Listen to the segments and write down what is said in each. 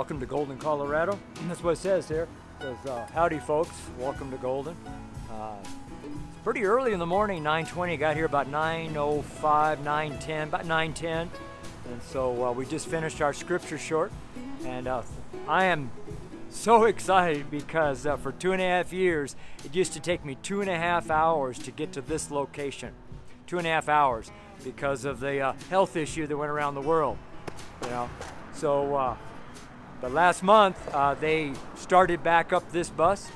welcome to Golden, Colorado. That's what it says here. It says, uh, howdy folks, welcome to Golden. Uh, it's pretty early in the morning, 9.20. Got here about 9.05, 9.10, about 9.10. And so uh, we just finished our scripture short. And uh, I am so excited because uh, for two and a half years, it used to take me two and a half hours to get to this location. Two and a half hours because of the uh, health issue that went around the world. You know, so but last month uh, they started back up this bus,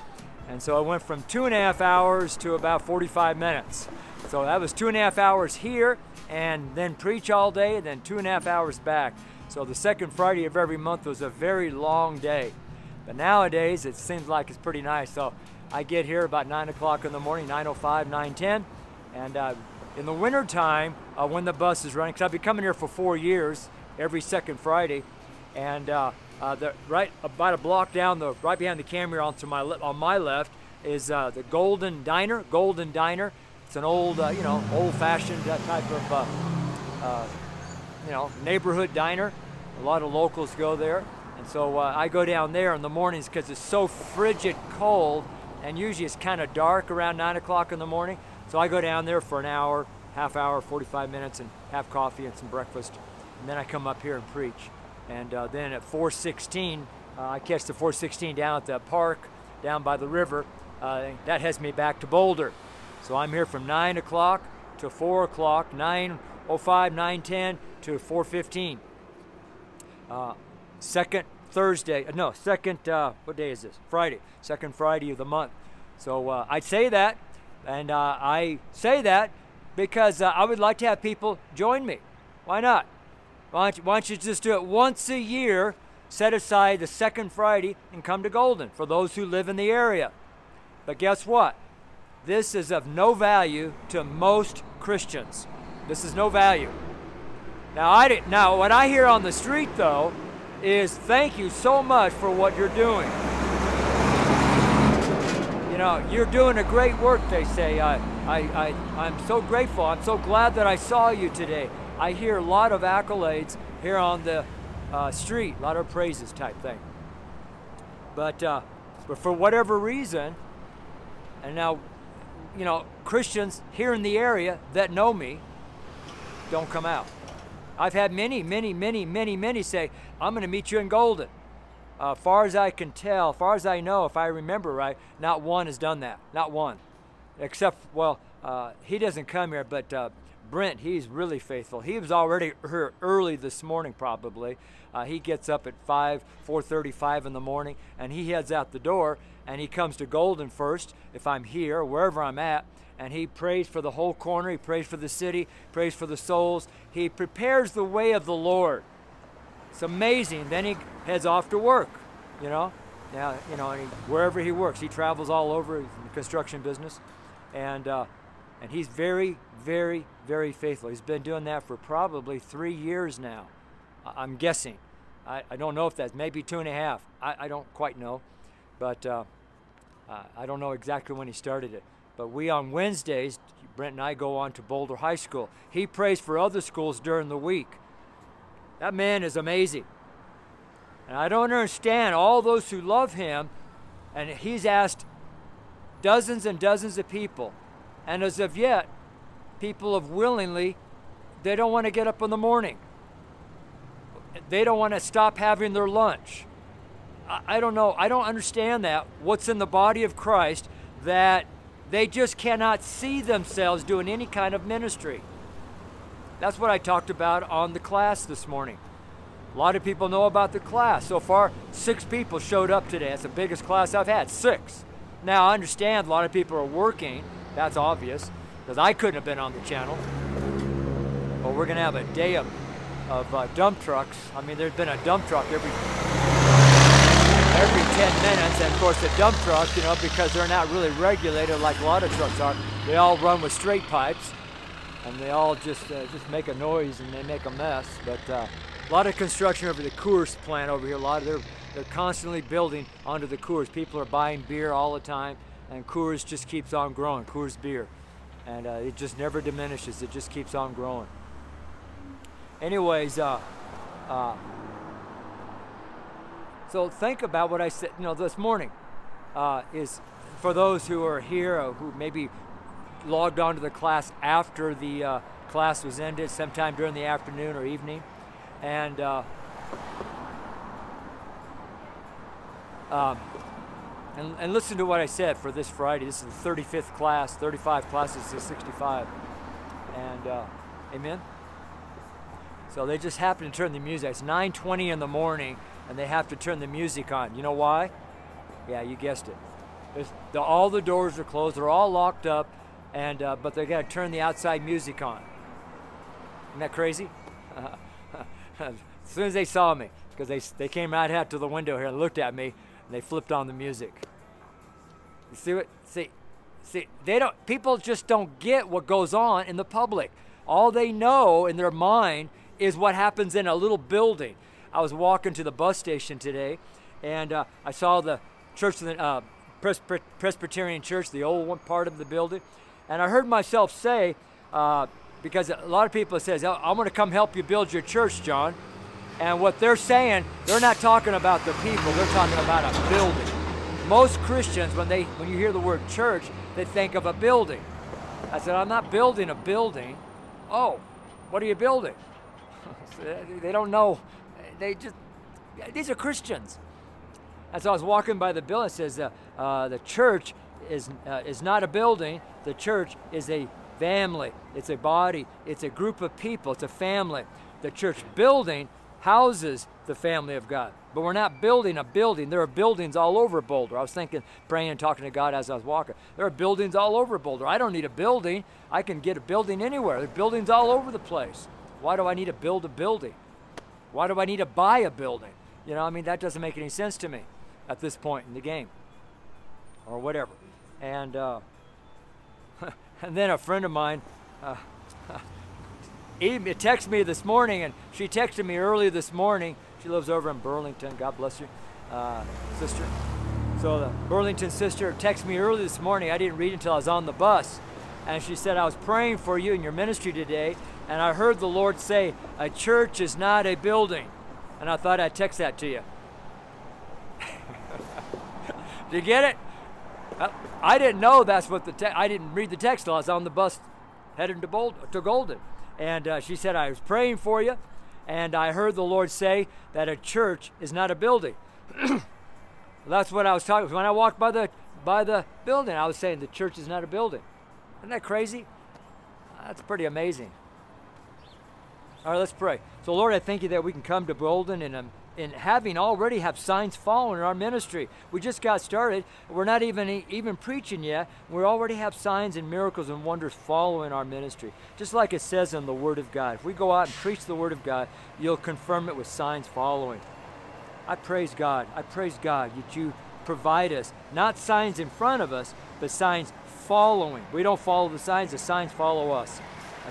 and so I went from two and a half hours to about 45 minutes. So that was two and a half hours here, and then preach all day, and then two and a half hours back. So the second Friday of every month was a very long day. But nowadays it seems like it's pretty nice. So I get here about 9 o'clock in the morning, 9.05, 9.10, and uh, in the wintertime uh, when the bus is running, because I've been coming here for four years, every second Friday, and uh, uh, the, right about a block down, the right behind the camera on to my le- on my left is uh, the Golden Diner. Golden Diner. It's an old, uh, you know, old-fashioned uh, type of, uh, uh, you know, neighborhood diner. A lot of locals go there, and so I go down there in the mornings because it's so frigid cold, and usually it's kind of dark around nine o'clock in the morning. So I go down there for an hour, half hour, 45 minutes, and have coffee and some breakfast, and then I come up here and preach. And uh, then at 416, uh, I catch the 416 down at the park, down by the river. Uh, that has me back to Boulder. So I'm here from 9 o'clock to 4 o'clock, 9.05, 9.10 to 4.15. Uh, second Thursday, uh, no, second, uh, what day is this? Friday, second Friday of the month. So uh, I'd say that, and I say that because I would like to have people join me. Why not? Why don't, you, why don't you just do it once a year? Set aside the second Friday and come to Golden for those who live in the area. But guess what? This is of no value to most Christians. This is no value. Now, I didn't, now what I hear on the street though is thank you so much for what you're doing. You know, you're doing a great work, they say. I, I, I, I'm so grateful. I'm so glad that I saw you today. I hear a lot of accolades here on the uh, street, a lot of praises type thing. But, uh, but for whatever reason, and now, you know, Christians here in the area that know me don't come out. I've had many, many, many, many, many say, I'm going to meet you in Golden. Uh, far as I can tell, far as I know, if I remember right, not one has done that. Not one. Except, well, uh, he doesn't come here, but uh, Brent, he's really faithful. He was already here early this morning, probably. Uh, he gets up at 5, 4.35 in the morning, and he heads out the door, and he comes to Golden first, if I'm here, wherever I'm at, and he prays for the whole corner. He prays for the city, prays for the souls. He prepares the way of the Lord. It's amazing. Then he heads off to work, you know. Now, you know, he, wherever he works, he travels all over in the construction business, and uh, and he's very, very, very faithful. He's been doing that for probably three years now. I'm guessing. I, I don't know if that's maybe two and a half. I, I don't quite know, but uh, I don't know exactly when he started it. But we on Wednesdays, Brent and I go on to Boulder High School. He prays for other schools during the week. That man is amazing. And I don't understand all those who love him, and he's asked dozens and dozens of people. And as of yet, people have willingly, they don't want to get up in the morning. They don't want to stop having their lunch. I, I don't know. I don't understand that. What's in the body of Christ that they just cannot see themselves doing any kind of ministry. That's what I talked about on the class this morning. A lot of people know about the class. So far, six people showed up today. That's the biggest class I've had, six. Now, I understand a lot of people are working. That's obvious, because I couldn't have been on the channel. But we're going to have a day of, of uh, dump trucks. I mean, there's been a dump truck every every 10 minutes. And of course, the dump truck, you know, because they're not really regulated like a lot of trucks are, they all run with straight pipes, and they all just uh, just make a noise and they make a mess. But uh, a lot of construction over the Coors plant over here. A lot of they're they're constantly building onto the Coors. People are buying beer all the time, and Coors just keeps on growing. Coors beer, and uh, it just never diminishes. It just keeps on growing. Anyways, uh, uh, So think about what I said, you know, this morning. Uh, is for those who are here uh, who maybe logged on to the class after the uh, class was ended, sometime during the afternoon or evening, and um, and, and listen to what I said for this Friday. This is the 35th class, 35 classes to 65, and uh, amen. So they just happen to turn the music. It's 9:20 in the morning, and they have to turn the music on. You know why? Yeah, you guessed it. The, all the doors are closed. They're all locked up, and uh, but they got to turn the outside music on. Isn't that crazy? as soon as they saw me, because they they came right out to the window here and looked at me, they flipped on the music. You see what? See, see, they don't. People just don't get what goes on in the public. All they know in their mind is what happens in a little building. I was walking to the bus station today, and uh, I saw the church, the uh, Presbyterian Church, the old one part of the building, and I heard myself say, uh, because a lot of people says, "I'm going to come help you build your church, John," and what they're saying, they're not talking about the people; they're talking about a building. Most Christians, when they when you hear the word church, they think of a building. I said, "I'm not building a building." Oh, what are you building? they don't know. They just these are Christians. As I was walking by the building, it says uh, uh, the church is uh, is not a building. The church is a family. It's a body. It's a group of people. It's a family. The church building houses the family of God. But we're not building a building. There are buildings all over Boulder. I was thinking, praying and talking to God as I was walking. There are buildings all over Boulder. I don't need a building. I can get a building anywhere. There are buildings all over the place. Why do I need to build a building? Why do I need to buy a building? You know, I mean, that doesn't make any sense to me at this point in the game or whatever. And, uh, and then a friend of mine, uh, he texted me this morning, and she texted me early this morning. She lives over in Burlington. God bless you, uh, sister. So the Burlington sister texted me early this morning. I didn't read until I was on the bus. And she said, I was praying for you in your ministry today, and I heard the Lord say, A church is not a building. And I thought I'd text that to you. Did you get it? Uh, I didn't know that's what the te- I didn't read the text till I was on the bus heading to, Bold- to Golden. And uh, she said, I was praying for you, and I heard the Lord say that a church is not a building. that's what I was talking when I walked by the by the building. I was saying the church is not a building. Isn't that crazy? That's pretty amazing. All right, let's pray. So, Lord, I thank you that we can come to Bolden and um, in having already have signs following in our ministry. We just got started. We're not even even preaching yet. We already have signs and miracles and wonders following our ministry. Just like it says in the Word of God. If we go out and preach the Word of God, you'll confirm it with signs following. I praise God. I praise God that you provide us not signs in front of us, but signs following. We don't follow the signs, the signs follow us.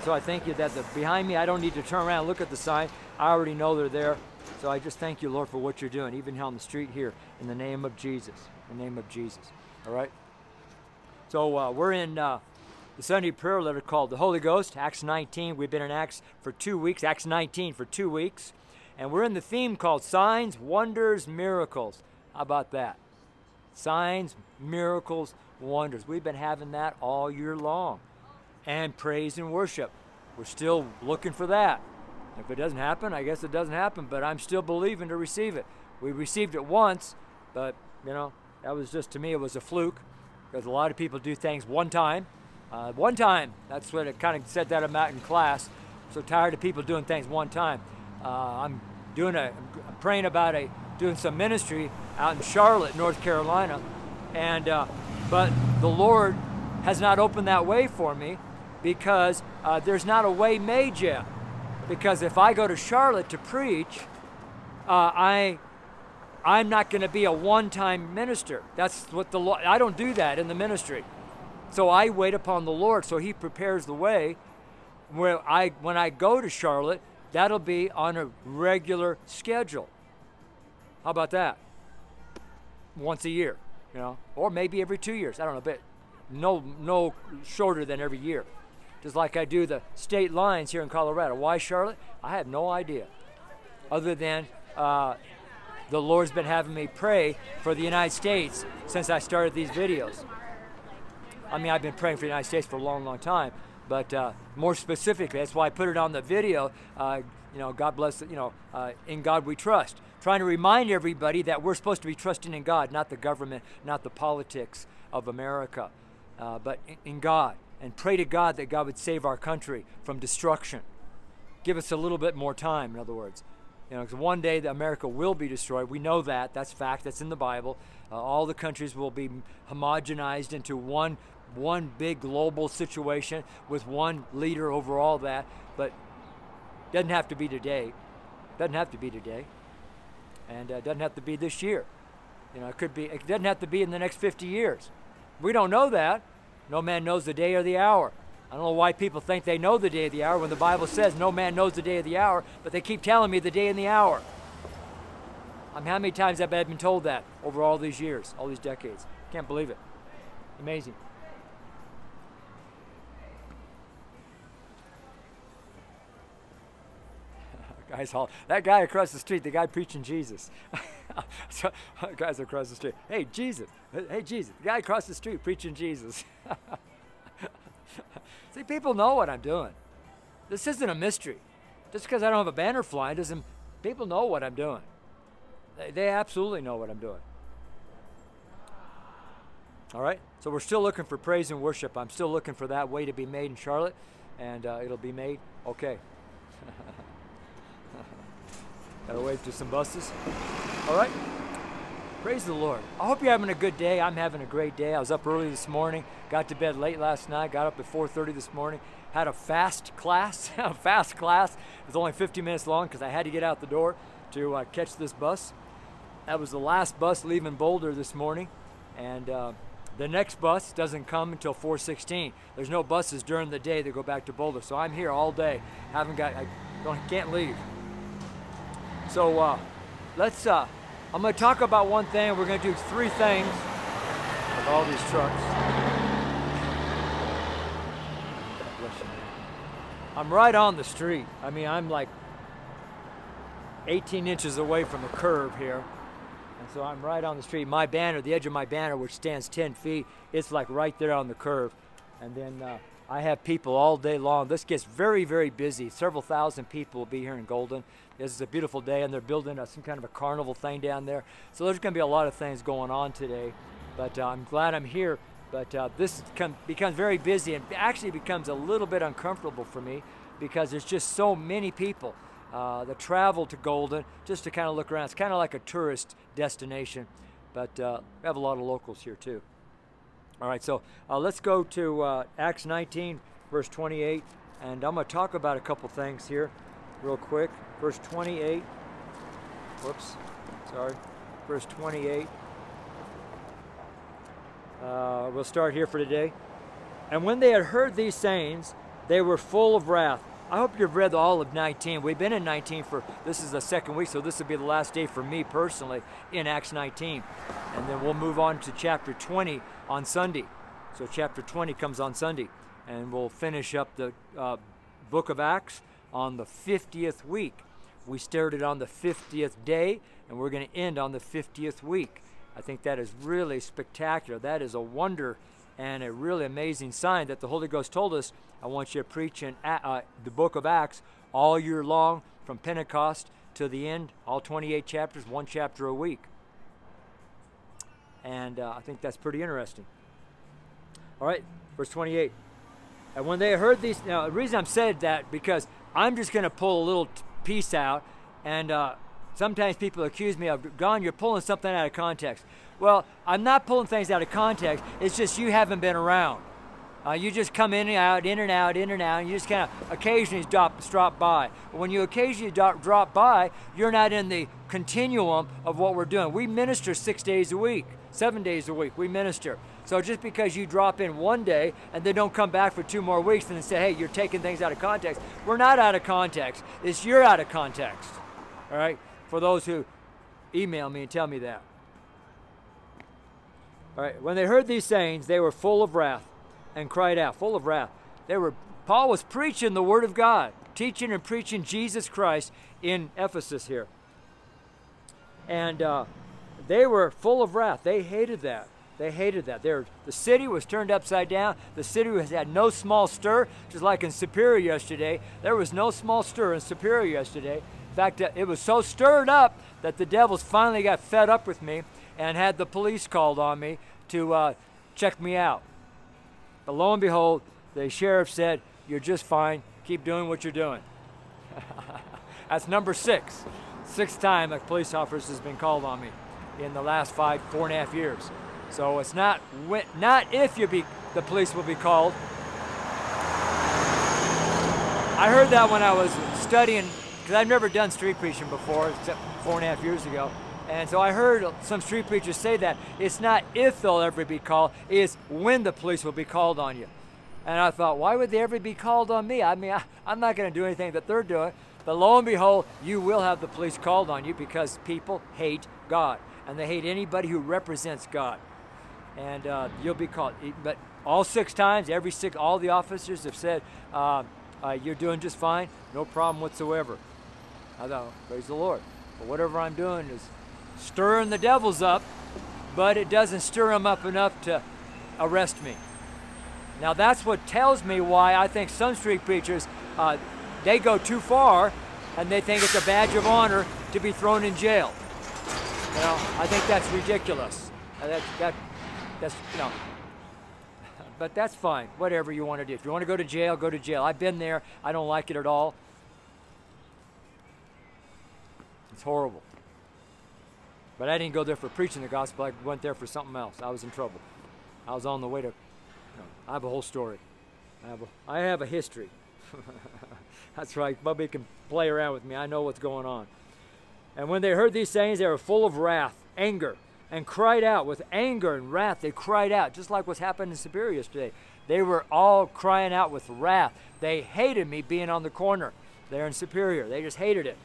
So I thank you that the behind me, I don't need to turn around look at the sign. I already know they're there. So I just thank you, Lord, for what you're doing, even here on the street here, in the name of Jesus. In the name of Jesus. All right? So uh, we're in uh, the Sunday prayer letter called the Holy Ghost, Acts 19. We've been in Acts for two weeks, Acts 19 for two weeks. And we're in the theme called Signs, Wonders, Miracles. How about that? Signs, miracles, wonders. We've been having that all year long. And praise and worship. We're still looking for that. If it doesn't happen, I guess it doesn't happen, but I'm still believing to receive it. We received it once, but, you know, that was just, to me, it was a fluke because a lot of people do things one time. Uh, one time, that's what it kind of said that about in class. I'm so tired of people doing things one time. Uh, I'm doing a, I'm praying about a, doing some ministry out in Charlotte, North Carolina, and, uh, but the Lord has not opened that way for me because uh, there's not a way made yet. Because if I go to Charlotte to preach, uh, I I'm not going to be a one-time minister. That's what the Lord. I don't do that in the ministry. So I wait upon the Lord. So He prepares the way. Where I when I go to Charlotte, that'll be on a regular schedule. How about that? Once a year, you know, or maybe every two years. I don't know, but no no shorter than every year just like I do the state lines here in Colorado. Why Charlotte? I have no idea. Other than uh, the Lord's been having me pray for the United States since I started these videos. I mean, I've been praying for the United States for a long, long time, but uh, more specifically, that's why I put it on the video. Uh, you know, God bless, you know, uh, in God we trust. Trying to remind everybody that we're supposed to be trusting in God, not the government, not the politics of America, uh, but in God. And pray to God that God would save our country from destruction. Give us a little bit more time, in other words. You know, because one day America will be destroyed. We know that. That's fact. That's in the Bible. Uh, all the countries will be homogenized into one one big global situation with one leader over all that. But doesn't have to be today. Doesn't have to be today. And uh, doesn't have to be this year. You know, it could be. It doesn't have to be in the next 50 years. We don't know that. No man knows the day or the hour. I don't know why people think they know the day of the hour when the Bible says no man knows the day of the hour, but they keep telling me the day and the hour. I mean, how many times have I been told that over all these years, all these decades? Can't believe it. Amazing. guys all that guy across the street, the guy preaching Jesus. so, guys across the street. Hey Jesus. Hey Jesus. The guy across the street preaching Jesus. See, people know what I'm doing. This isn't a mystery. Just because I don't have a banner flying doesn't. People know what I'm doing. They, they absolutely know what I'm doing. All right? So we're still looking for praise and worship. I'm still looking for that way to be made in Charlotte, and uh, it'll be made. Okay. Gotta wave to some buses. All right? Praise the Lord. I hope you're having a good day. I'm having a great day. I was up early this morning, got to bed late last night, got up at 4:30 this morning, had a fast class, a fast class. It was only 50 minutes long because I had to get out the door to uh, catch this bus. That was the last bus leaving Boulder this morning, and uh, the next bus doesn't come until 4:16. There's no buses during the day that go back to Boulder, so I'm here all day. Haven't got, I don't, can't leave. So uh, let's. Uh, I'm to talk about one thing. We're to do three things with all these trucks. I'm right on the street. I mean, I'm like 18 inches away from the curb here. And so I'm right on the street. My banner, the edge of my banner, which stands 10 feet, it's like right there on the curve. And then uh, I have people all day long. This gets very, very busy. Several thousand people will be here in Golden. Is a beautiful day, and they're building a, some kind of a carnival thing down there. So there's going to be a lot of things going on today. But uh, I'm glad I'm here. But uh, this com- becomes very busy and actually becomes a little bit uncomfortable for me because there's just so many people uh, that travel to Golden just to kind of look around. It's kind of like a tourist destination. But uh, we have a lot of locals here too. All right, so uh, let's go to uh, Acts 19, verse 28, and I'm going to talk about a couple things here real quick. Verse 28. Whoops, sorry. Verse 28. Uh, we'll start here for today. And when they had heard these sayings, they were full of wrath. I hope you've read all of 19. We've been in 19 for this is the second week, so this will be the last day for me personally in Acts 19. And then we'll move on to chapter 20 on Sunday. So chapter 20 comes on Sunday, and we'll finish up the uh, book of Acts on the 50th week. We started on the 50th day, and we're going to end on the 50th week. I think that is really spectacular. That is a wonder and a really amazing sign that the Holy Ghost told us. I want you to preach in uh, the book of Acts all year long from Pentecost to the end, all 28 chapters, one chapter a week. And uh, I think that's pretty interesting. All right, verse 28. And when they heard these, now the reason I'm said that because I'm just going to pull a little piece out, and uh, sometimes people accuse me of, Don, you're pulling something out of context. Well, I'm not pulling things out of context. It's just you haven't been around. Uh, you just come in and out, in and out, in and out, and you just kind of occasionally drop, drop by. But when you occasionally drop, drop by, you're not in the continuum of what we're doing. We minister six days a week, seven days a week. We minister. So just because you drop in one day and then don't come back for two more weeks and then say, hey, you're taking things out of context, we're not out of context. It's you're out of context. All right? For those who email me and tell me that. All right. When they heard these sayings, they were full of wrath and cried out, full of wrath. They were Paul was preaching the word of God, teaching and preaching Jesus Christ in Ephesus here. and uh, they were full of wrath. They hated that. They hated that. Were, the city was turned upside down. The city has had no small stir, just like in Superior yesterday. There was no small stir in Superior yesterday. In fact, uh, it was so stirred up that the devils finally got fed up with me and had the police called on me to uh, check me out. But lo and behold, the sheriff said, You're just fine. Keep doing what you're doing. That's number six. Sixth time a police officer has been called on me in the last five, four and a half years. So it's not not if you be the police will be called. I heard that when I was studying because I've never done street preaching before, except four and a half years ago. And so I heard some street preachers say that it's not if they'll ever be called, it's when the police will be called on you. And I thought, why would they ever be called on me? I mean, I, am not going to do anything that they're doing. But lo and behold, you will have the police called on you because people hate God. And they hate anybody who represents God. And uh, you'll be called. But all six times, every six, all the officers have said, uh, uh, you're doing just fine, no problem whatsoever. I thought, praise the Lord. But whatever I'm doing is stirring the devils up, but it doesn't stir them up enough to arrest me. Now that's what tells me why I think some street preachers uh, they go too far, and they think it's a badge of honor to be thrown in jail. Know, I think that's ridiculous. Uh, that, that, that's. But that's fine. Whatever you want to do. If you want to go to jail, go to jail. I've been there. I don't like it at all. It's horrible. But I didn't go there for preaching the gospel. I went there for something else. I was in trouble. I was on the way to. You know, I have a whole story. I have a, I have a history. That's right. Bubby can play around with me. I know what's going on. And when they heard these sayings, they were full of wrath, anger, and cried out with anger and wrath. They cried out, just like what's happened in Superior yesterday. They were all crying out with wrath. They hated me being on the corner there in Superior. They just hated it.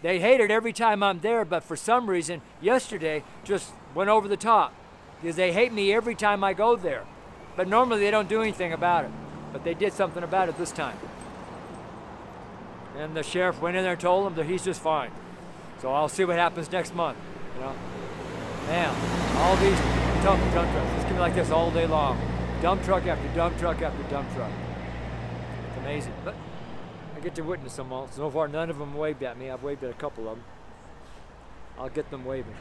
They hate it every time I'm there, but for some reason, yesterday just went over the top because they hate me every time I go there. But normally they don't do anything about it. But they did something about it this time. And the sheriff went in there and told them that he's just fine. So I'll see what happens next month. You know, man, all these dump, dump trucks. It's gonna be like this all day long. Dump truck after dump truck after dump truck. It's amazing. But I get to witness them all. So far, none of them waved at me. I've waved at a couple of them. I'll get them waving.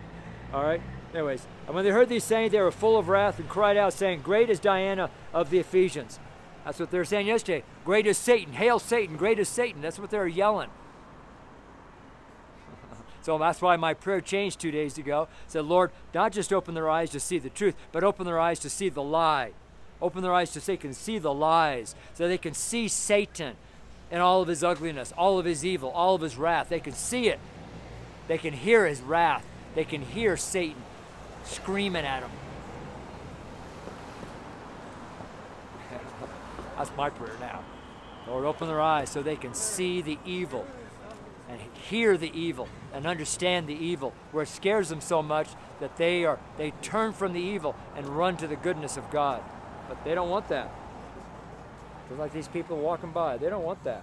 all right. Anyways, and when they heard these sayings, they were full of wrath and cried out, saying, "Great is Diana of the Ephesians." That's what they were saying yesterday. Great is Satan. Hail Satan. Great is Satan. That's what they were yelling. So that's why my prayer changed two days ago. said, Lord, not just open their eyes to see the truth, but open their eyes to see the lie. Open their eyes so they can see the lies, so they can see Satan and all of his ugliness, all of his evil, all of his wrath. They can see it. They can hear his wrath. They can hear Satan screaming at them. That's my prayer now. Lord, open their eyes so they can see the evil and hear the evil and understand the evil, where it scares them so much that they are they turn from the evil and run to the goodness of God. But they don't want that. Just like these people walking by, they don't want that.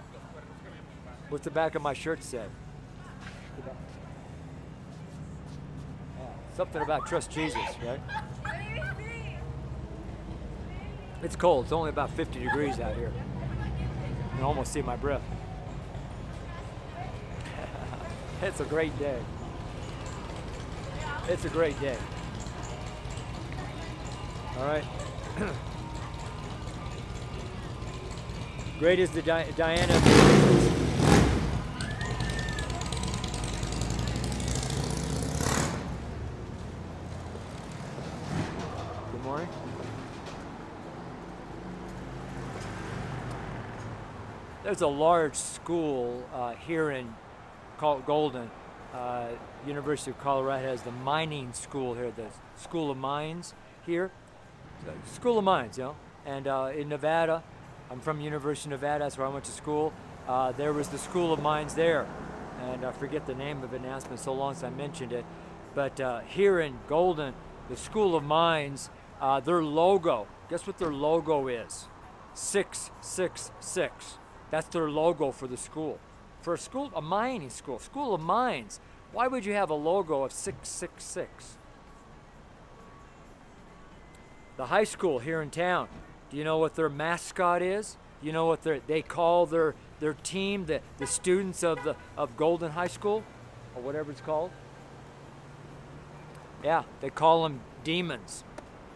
What's the back of my shirt say? Something about trust Jesus, right? It's cold. It's only about 50 degrees out here. You can almost see my breath. It's a great day. It's a great day. All right. great is the Di- Diana. Good morning. there's a large school uh, here in Golden. Uh, University of Colorado has the mining school here, the School of Mines here. School of Mines, you know. And uh, in Nevada, I'm from University of Nevada, that's where I went to school. Uh, there was the School of Mines there. And I forget the name of it now, it's been so long since I mentioned it. But uh, here in Golden, the School of Mines, uh, their logo, guess what their logo is? 666. That's their logo for the school. For a school, a mining school, School of Mines. Why would you have a logo of 666? The high school here in town, do you know what their mascot is? Do you know what they call their, their team, the, the students of, the, of Golden High School, or whatever it's called? Yeah, they call them demons.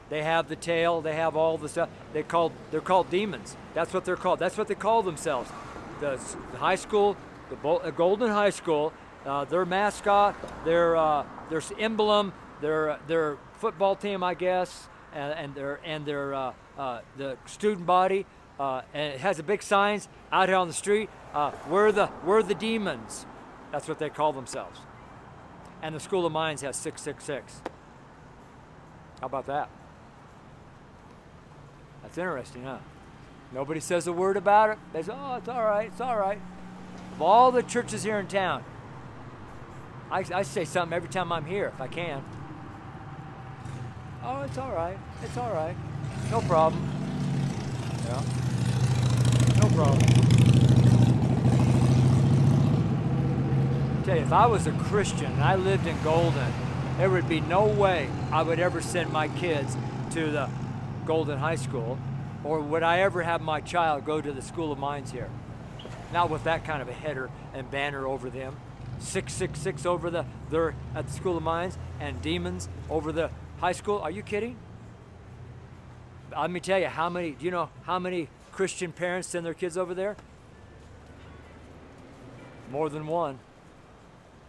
They have the tail. They have all the stuff. They called. They're called demons. That's what they're called. That's what they call themselves. The, the high school, the Bo- Golden High School, uh, their mascot, their uh, their emblem, their their football team, I guess, and, and their and their uh, uh the student body, uh, and it has a big signs out here on the street. Uh, we're the we're the demons. That's what they call themselves. And the School of Mines has 666. How about that? That's interesting, huh? Nobody says a word about it. They say, oh, it's all right, it's all right. Of all the churches here in town, I, I say something every time I'm here if I can. Oh, it's all right, it's all right. No problem. Yeah. No problem. Tell you, if I was a Christian and I lived in Golden, there would be no way I would ever send my kids to the Golden High School, or would I ever have my child go to the School of Mines here? Not with that kind of a header and banner over them. 666 over the they're at the School of Mines and demons over the high school. Are you kidding? Let me tell you how many do you know how many Christian parents send their kids over there? More than one.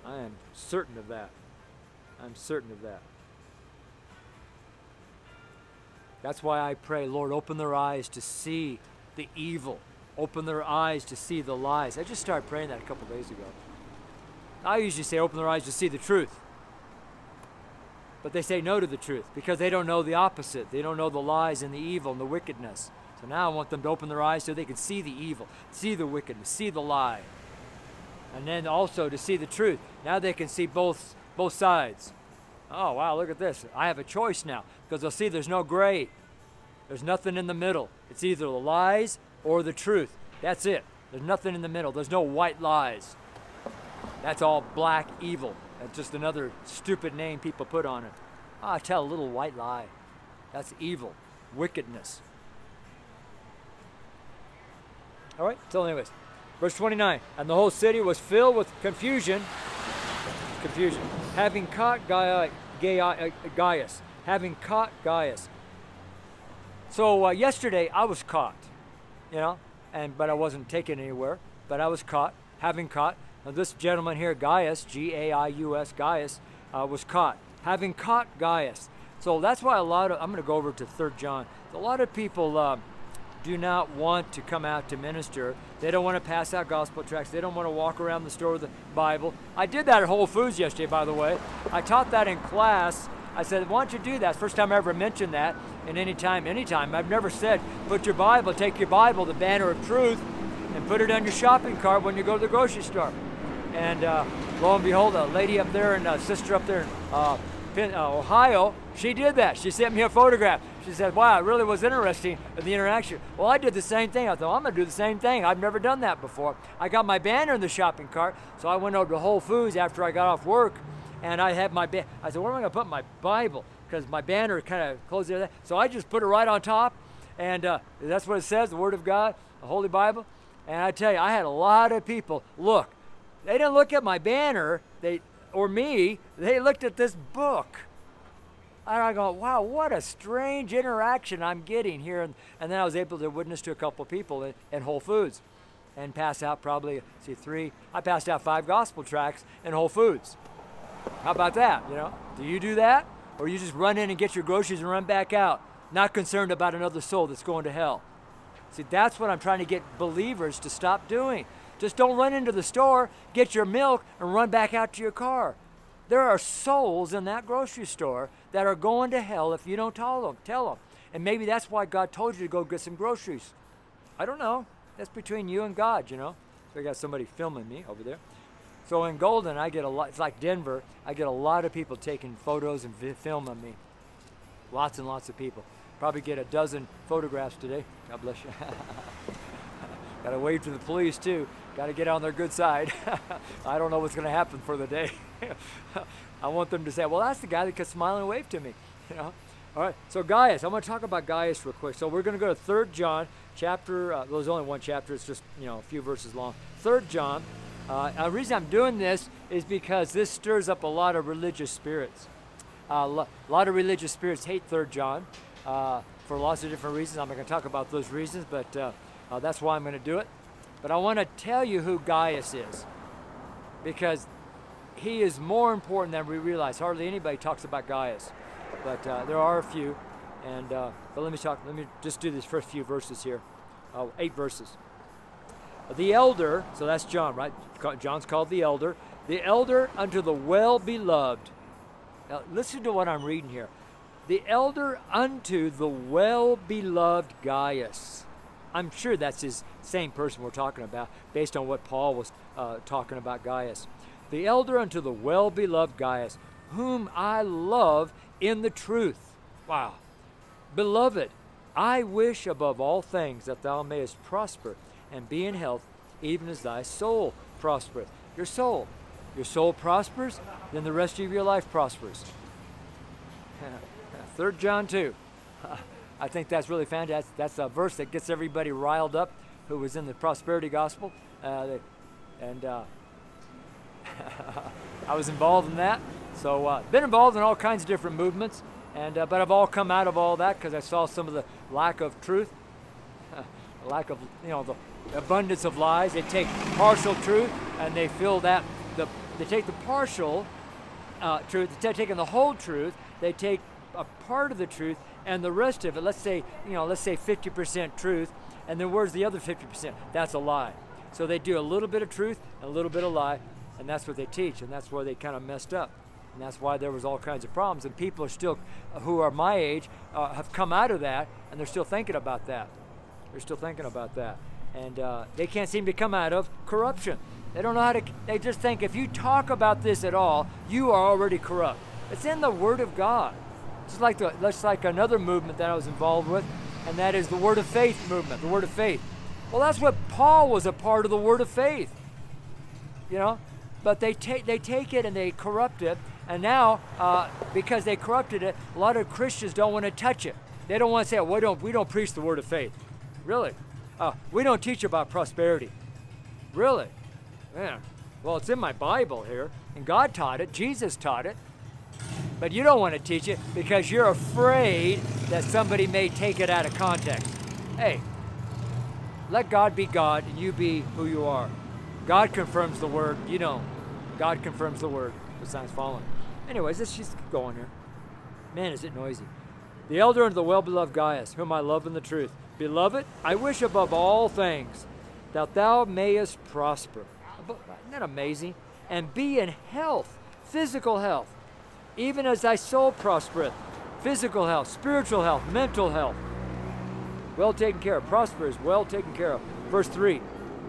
I am certain of that. I'm certain of that. That's why I pray, Lord, open their eyes to see the evil, open their eyes to see the lies. I just started praying that a couple days ago. I usually say, open their eyes to see the truth. But they say no to the truth because they don't know the opposite. They don't know the lies and the evil and the wickedness. So now I want them to open their eyes so they can see the evil, see the wickedness, see the lie. And then also to see the truth. Now they can see both both sides. Oh, wow, look at this. I have a choice now because they'll see there's no gray. There's nothing in the middle. It's either the lies or the truth. That's it. There's nothing in the middle. There's no white lies. That's all black evil. That's just another stupid name people put on it. Oh, I tell a little white lie. That's evil, wickedness. All right, so, anyways, verse 29 And the whole city was filled with confusion. Confusion. Having caught Gaius, uh, Gaius having caught Gaius. So uh, yesterday I was caught, you know, and but I wasn't taken anywhere. But I was caught, having caught. Now this gentleman here, Gaius, G-A-I-U-S, Gaius, uh, was caught, having caught Gaius. So that's why a lot of I'm going to go over to Third John. A lot of people. Uh, do not want to come out to minister. They don't want to pass out gospel tracts. They don't want to walk around the store with the Bible. I did that at Whole Foods yesterday, by the way. I taught that in class. I said, why don't you do that? First time I ever mentioned that in any time, anytime. I've never said, put your Bible, take your Bible, the banner of truth, and put it on your shopping cart when you go to the grocery store. And uh, lo and behold, a lady up there and a sister up there in uh, uh, Ohio, she did that. She sent me a photograph. She said, wow, it really was interesting, the interaction. Well, I did the same thing. I thought, I'm going to do the same thing. I've never done that before. I got my banner in the shopping cart, so I went over to Whole Foods after I got off work, and I had my, I said, where am I going to put my Bible? Because my banner kind of closed there. So I just put it right on top, and uh, that's what it says, the Word of God, the Holy Bible. And I tell you, I had a lot of people look. They didn't look at my banner, they or me. They looked at this book. And I go, wow, what a strange interaction I'm getting here. And, and then I was able to witness to a couple of people at, at Whole Foods and pass out probably, see, three, I passed out five gospel tracts in Whole Foods. How about that? You know, do you do that? Or you just run in and get your groceries and run back out, not concerned about another soul that's going to hell? See, that's what I'm trying to get believers to stop doing. Just don't run into the store, get your milk, and run back out to your car. There are souls in that grocery store that are going to hell if you don't tell them. Tell them. And maybe that's why God told you to go get some groceries. I don't know. That's between you and God, you know. So I got somebody filming me over there. So in Golden, I get a lot. It's like Denver. I get a lot of people taking photos and vi- filming me. Lots and lots of people. Probably get a dozen photographs today. God bless you. Got to wave to the police too. Got to get on their good side. I don't know what's going to happen for the day. I want them to say, "Well, that's the guy that could smile and wave to me." You know. All right. So Gaius, I'm going to talk about Gaius real quick. So we're going to go to Third John chapter. Uh, there's only one chapter. It's just you know a few verses long. Third John. Uh, the reason I'm doing this is because this stirs up a lot of religious spirits. Uh, a lot of religious spirits hate Third John uh, for lots of different reasons. I'm not going to talk about those reasons, but uh, uh, that's why I'm going to do it. But I want to tell you who Gaius is because he is more important than we realize. Hardly anybody talks about Gaius, but uh, there are a few. And but let me talk. Let me just do these first few verses here. Eight verses. The elder, so that's John, right? John's called the elder. The elder unto the well beloved. Now listen to what I'm reading here. The elder unto the well beloved Gaius I'm sure that's his same person we're talking about, based on what Paul was uh, talking about Gaius. The elder unto the well beloved Gaius, whom I love in the truth. Wow. Beloved, I wish above all things that thou mayest prosper and be in health, even as thy soul prospereth. Your soul. Your soul prospers, then the rest of your life prospers. 3 John 2. I think that's really fantastic. That's a verse that gets everybody riled up who was in the prosperity gospel. Uh, and uh, I was involved in that. So, uh, been involved in all kinds of different movements. And, uh, but I've all come out of all that because I saw some of the lack of truth, lack of, you know, the abundance of lies. They take partial truth and they fill that, the, they take the partial uh, truth, instead of taking the whole truth, they take a part of the truth and the rest of it, let's say, you know, let's say 50% truth, and then where's the other 50%? That's a lie. So they do a little bit of truth and a little bit of lie, and that's what they teach, and that's where they kind of messed up. And that's why there was all kinds of problems. And people are still, who are my age, uh, have come out of that, and they're still thinking about that. They're still thinking about that. And uh, they can't seem to come out of corruption. They don't know how to, they just think if you talk about this at all, you are already corrupt. It's in the Word of God. Just like the, just like another movement that I was involved with, and that is the Word of Faith movement. The Word of Faith. Well, that's what Paul was a part of the Word of Faith. You know, but they take they take it and they corrupt it, and now uh, because they corrupted it, a lot of Christians don't want to touch it. They don't want to say, oh, "We don't we don't preach the Word of Faith." Really? Uh, we don't teach about prosperity. Really? Man. Well, it's in my Bible here, and God taught it. Jesus taught it. But you don't want to teach it because you're afraid that somebody may take it out of context. Hey, let God be God and you be who you are. God confirms the word, you don't. God confirms the word. The sign's fallen. Anyways, let's just keep going here. Man, is it noisy. The elder and the well beloved Gaius, whom I love in the truth. Beloved, I wish above all things that thou mayest prosper. Isn't that amazing? And be in health, physical health, even as thy soul prospereth. Physical health, spiritual health, mental health. Well taken care of. Prosperous, well taken care of. Verse 3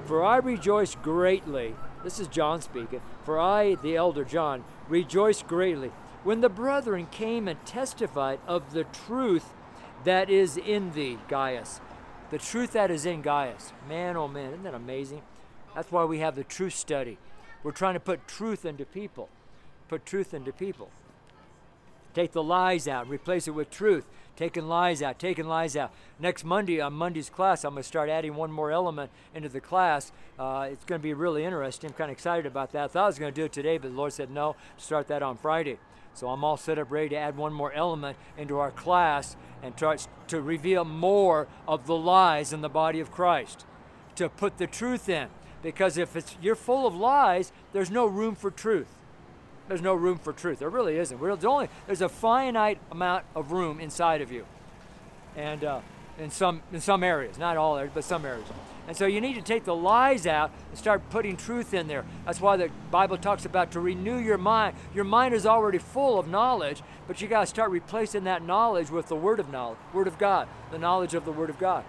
For I rejoice greatly. This is John speaking. For I, the elder John, rejoice greatly when the brethren came and testified of the truth that is in thee, Gaius. The truth that is in Gaius. Man, oh man, isn't that amazing? That's why we have the truth study. We're trying to put truth into people. Put truth into people. Take the lies out, replace it with truth. Taking lies out, taking lies out. Next Monday, on Monday's class, I'm going to start adding one more element into the class. Uh, it's going to be really interesting. I'm kind of excited about that. I thought I was going to do it today, but the Lord said no, start that on Friday. So I'm all set up ready to add one more element into our class and try to reveal more of the lies in the body of Christ, to put the truth in. Because if it's, you're full of lies, there's no room for truth there's no room for truth. There really isn't. There's only there's a finite amount of room inside of you, and uh, in some in some areas, not all areas, but some areas. And so you need to take the lies out and start putting truth in there. That's why the Bible talks about to renew your mind. Your mind is already full of knowledge, but you got to start replacing that knowledge with the Word of knowledge, Word of God, the knowledge of the Word of God.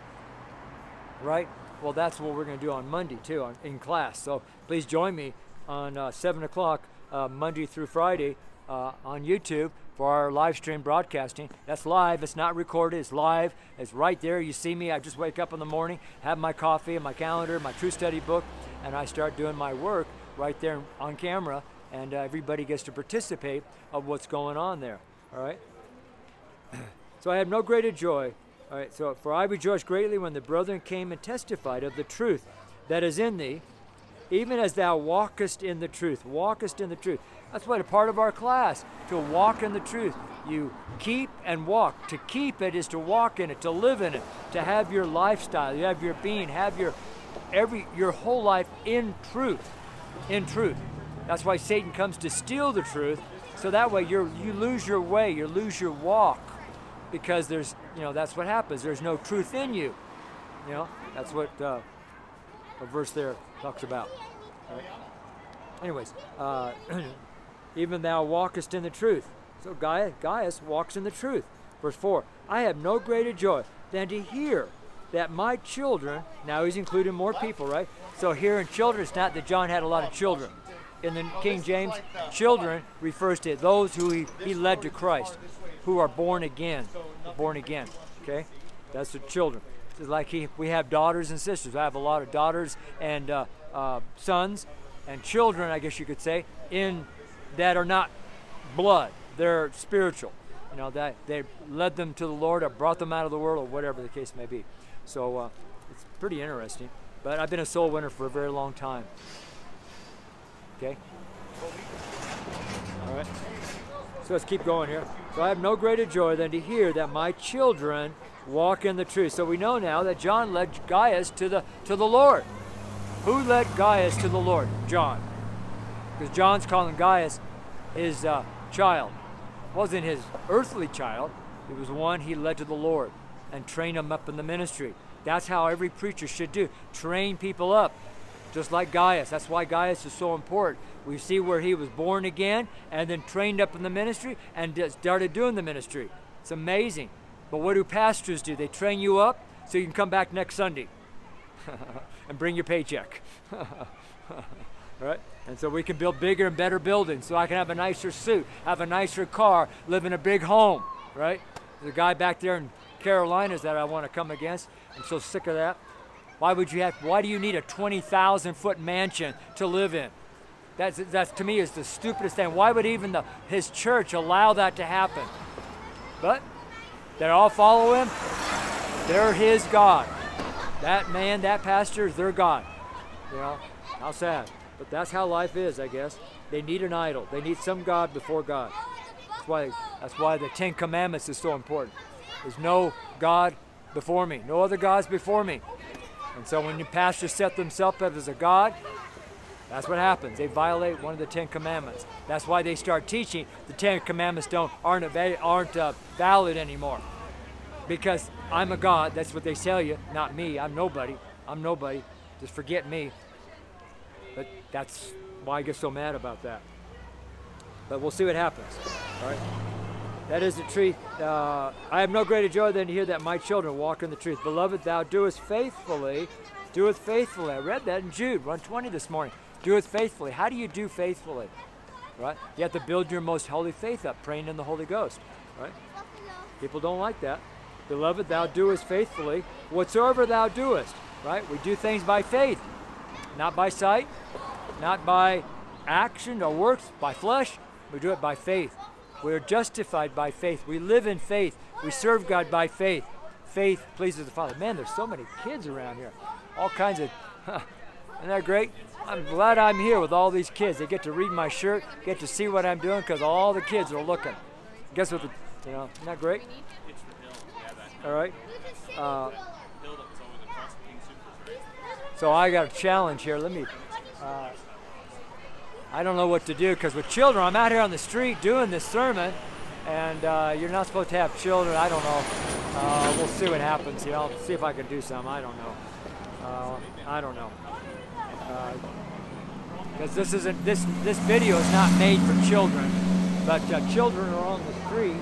Right? Well, that's what we're going to do on Monday too, on, in class. So please join me on uh, seven o'clock uh, Monday through Friday uh, on YouTube for our live stream broadcasting. That's live. It's not recorded. It's live. It's right there. You see me. I just wake up in the morning, have my coffee and my calendar, my Truth Study book, and I start doing my work right there on camera. And uh, everybody gets to participate of what's going on there. All right. so I have no greater joy. All right. So for I rejoice greatly when the brethren came and testified of the truth that is in thee, even as thou walkest in the truth. Walkest in the truth. That's what a part of our class, to walk in the truth. You keep and walk. To keep it is to walk in it, to live in it, to have your lifestyle, you have your being, have your every your whole life in truth. In truth. That's why Satan comes to steal the truth. So that way you you lose your way, you lose your walk. Because there's you know, that's what happens. There's no truth in you. You know, that's what uh, a verse there talks about. Right? Anyways, uh, even thou walkest in the truth. So Gaius, Gaius walks in the truth. Verse 4 I have no greater joy than to hear that my children, now he's including more people, right? So here in children, it's not that John had a lot of children. In the King James, children refers to those who he, he led to Christ, who are born again. Born again, okay? That's the children. It's like he, we have daughters and sisters. I have a lot of daughters and uh, uh, sons and children, I guess you could say, in that are not blood. They're spiritual. You know, that they led them to the Lord or brought them out of the world or whatever the case may be. So uh, it's pretty interesting. But I've been a soul winner for a very long time. Okay? All right. So let's keep going here. So I have no greater joy than to hear that my children walk in the truth. So we know now that John led Gaius to the to the Lord. Who led Gaius to the Lord? John because John's calling Gaius his uh, child. It wasn't his earthly child, it was one he led to the Lord and trained him up in the ministry. That's how every preacher should do train people up, just like Gaius. That's why Gaius is so important. We see where he was born again and then trained up in the ministry and started doing the ministry. It's amazing. But what do pastors do? They train you up so you can come back next Sunday and bring your paycheck. right? And so we can build bigger and better buildings so I can have a nicer suit, have a nicer car, live in a big home, right? There's a guy back there in Carolinas that I want to come against. I'm so sick of that. Why would you have, why do you need a 20,000 foot mansion to live in? That's, that's to me is the stupidest thing. Why would even the, his church allow that to happen? But they all follow him. They're his God. That man, that pastor is their God. You know, how sad. But that's how life is, I guess. They need an idol. They need some God before God. That's why, that's why the Ten Commandments is so important. There's no God before me, no other gods before me. And so when the pastors set themselves up as a God, that's what happens. They violate one of the Ten Commandments. That's why they start teaching the Ten Commandments don't aren't aren't uh, valid anymore. Because I'm a God. That's what they tell you. Not me. I'm nobody. I'm nobody. Just forget me. But that's why I get so mad about that. But we'll see what happens. All right. That is the truth. Uh, I have no greater joy than to hear that my children walk in the truth. Beloved, thou doest faithfully. Doeth faithfully. I read that in Jude 120 this morning. Doeth faithfully. How do you do faithfully? Right? You have to build your most holy faith up, praying in the Holy Ghost. Right? People don't like that. Beloved, thou doest faithfully whatsoever thou doest. Right? We do things by faith, not by sight, not by action or works, by flesh. We do it by faith. We are justified by faith. We live in faith. We serve God by faith. Faith pleases the Father. Man, there's so many kids around here. All kinds of. isn't that great? I'm glad I'm here with all these kids. They get to read my shirt, get to see what I'm doing because all the kids are looking. Guess what? The, you know, isn't that great? All right. Uh, so I got a challenge here. Let me. Uh, I don't know what to do because with children, I'm out here on the street doing this sermon, and uh, you're not supposed to have children. I don't know. Uh, we'll see what happens. You know, see if I can do some. I don't know. Uh, I don't know. Because uh, this isn't this this video is not made for children, but uh, children are on the street.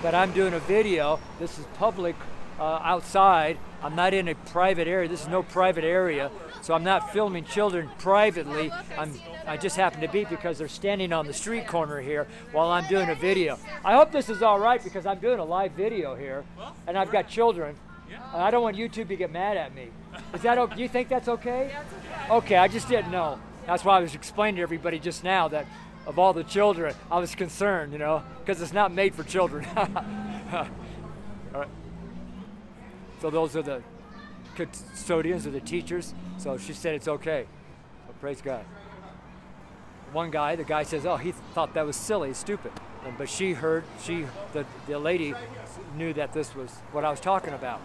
But I'm doing a video. This is public uh, outside. I'm not in a private area. This is no private area, so I'm not filming children privately. I'm I just happen to be because they're standing on the street corner here while I'm doing a video. I hope this is all right because I'm doing a live video here, and I've got children. I don't want YouTube to get mad at me. Is that okay? Do you think that's okay? Okay, I just didn't know. That's why I was explaining to everybody just now that of all the children, I was concerned, you know, because it's not made for children. all right. So those are the custodians or the teachers. So she said it's okay. So praise God. One guy, the guy says, "Oh, he thought that was silly, stupid," and, but she heard, she, the the lady, knew that this was what I was talking about.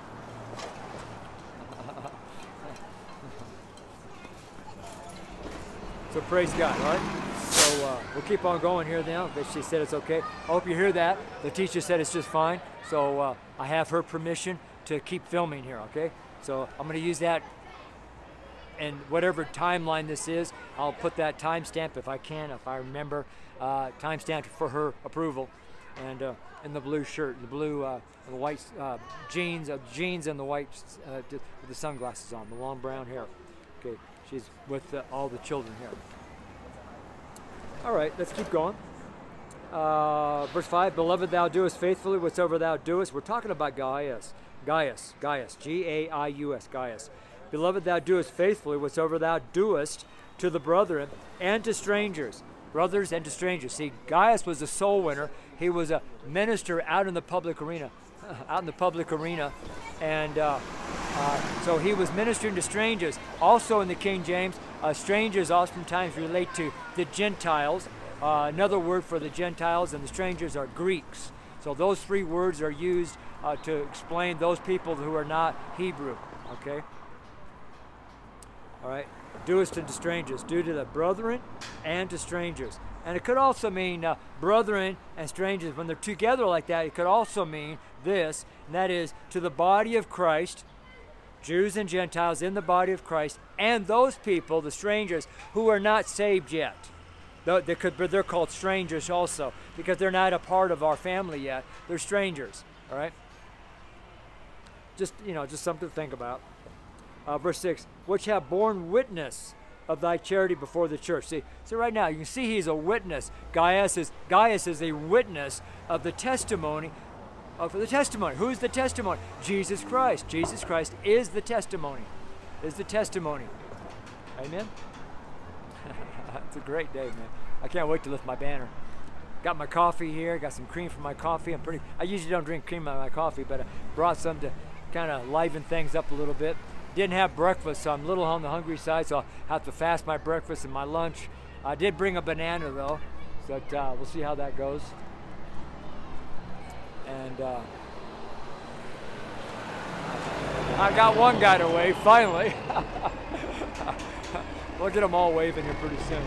So praise God, right. So uh, we'll keep on going here now. But she said it's okay. I hope you hear that. The teacher said it's just fine. So uh, I have her permission to keep filming here. Okay. So I'm going to use that and whatever timeline this is, I'll put that timestamp if I can, if I remember, uh, timestamp for her approval. And uh, in the blue shirt, the blue, uh, the white uh, jeans, uh, jeans and the white uh, with the sunglasses on, the long brown hair. She's with uh, all the children here. All right, let's keep going. Uh, verse 5 Beloved, thou doest faithfully whatsoever thou doest. We're talking about Gaius. Gaius, Gaius, G A I U S, Gaius. Beloved, thou doest faithfully whatsoever thou doest to the brethren and to strangers. Brothers and to strangers. See, Gaius was a soul winner. He was a minister out in the public arena, out in the public arena, and uh, uh, so he was ministering to strangers. Also in the King James, uh, strangers oftentimes relate to the Gentiles. Uh, another word for the Gentiles and the strangers are Greeks. So those three words are used uh, to explain those people who are not Hebrew. Okay. All right. Doest to strangers, do to the brethren and to strangers. And it could also mean uh, brethren and strangers. When they're together like that, it could also mean this, and that is to the body of Christ, Jews and Gentiles in the body of Christ, and those people, the strangers, who are not saved yet. They could, they're called strangers also because they're not a part of our family yet. They're strangers. All right. Just you know, just something to think about. Uh, verse six, which have borne witness of thy charity before the church. See, so right now you can see he's a witness. Gaius is Gaius is a witness of the testimony of the testimony. Who's the testimony? Jesus Christ. Jesus Christ is the testimony. Is the testimony. Amen. it's a great day, man. I can't wait to lift my banner. Got my coffee here. Got some cream for my coffee. I'm pretty. I usually don't drink cream on my coffee, but I brought some to kind of liven things up a little bit. Didn't have breakfast, so I'm a little on the hungry side. So I'll have to fast my breakfast and my lunch. I did bring a banana though, but uh, we'll see how that goes. And uh, I got one guy to wave finally. we'll get them all waving here pretty soon.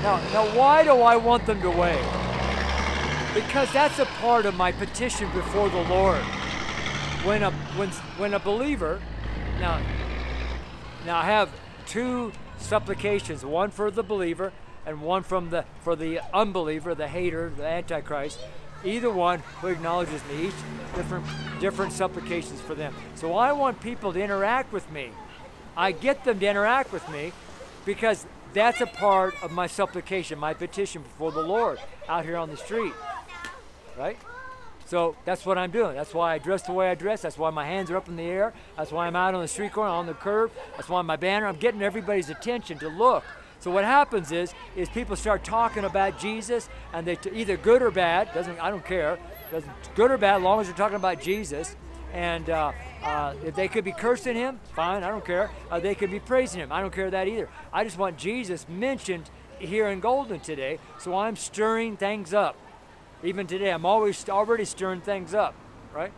Now, now, why do I want them to wave? Because that's a part of my petition before the Lord. When a when when a believer, now, now I have two supplications, one for the believer and one from the for the unbeliever, the hater, the antichrist either one who acknowledges me, each different different supplications for them. So I want people to interact with me. I get them to interact with me because that's a part of my supplication, my petition before the Lord out here on the street. Right? So that's what I'm doing. That's why I dress the way I dress. That's why my hands are up in the air. That's why I'm out on the street corner, on the curb. That's why my banner, I'm getting everybody's attention to look so what happens is, is people start talking about Jesus, and they t- either good or bad. Doesn't I don't care. Doesn't good or bad, as long as they're talking about Jesus. And uh, uh, if they could be cursing him, fine, I don't care. Uh, they could be praising him, I don't care that either. I just want Jesus mentioned here in Golden today, so I'm stirring things up. Even today, I'm always already stirring things up, right?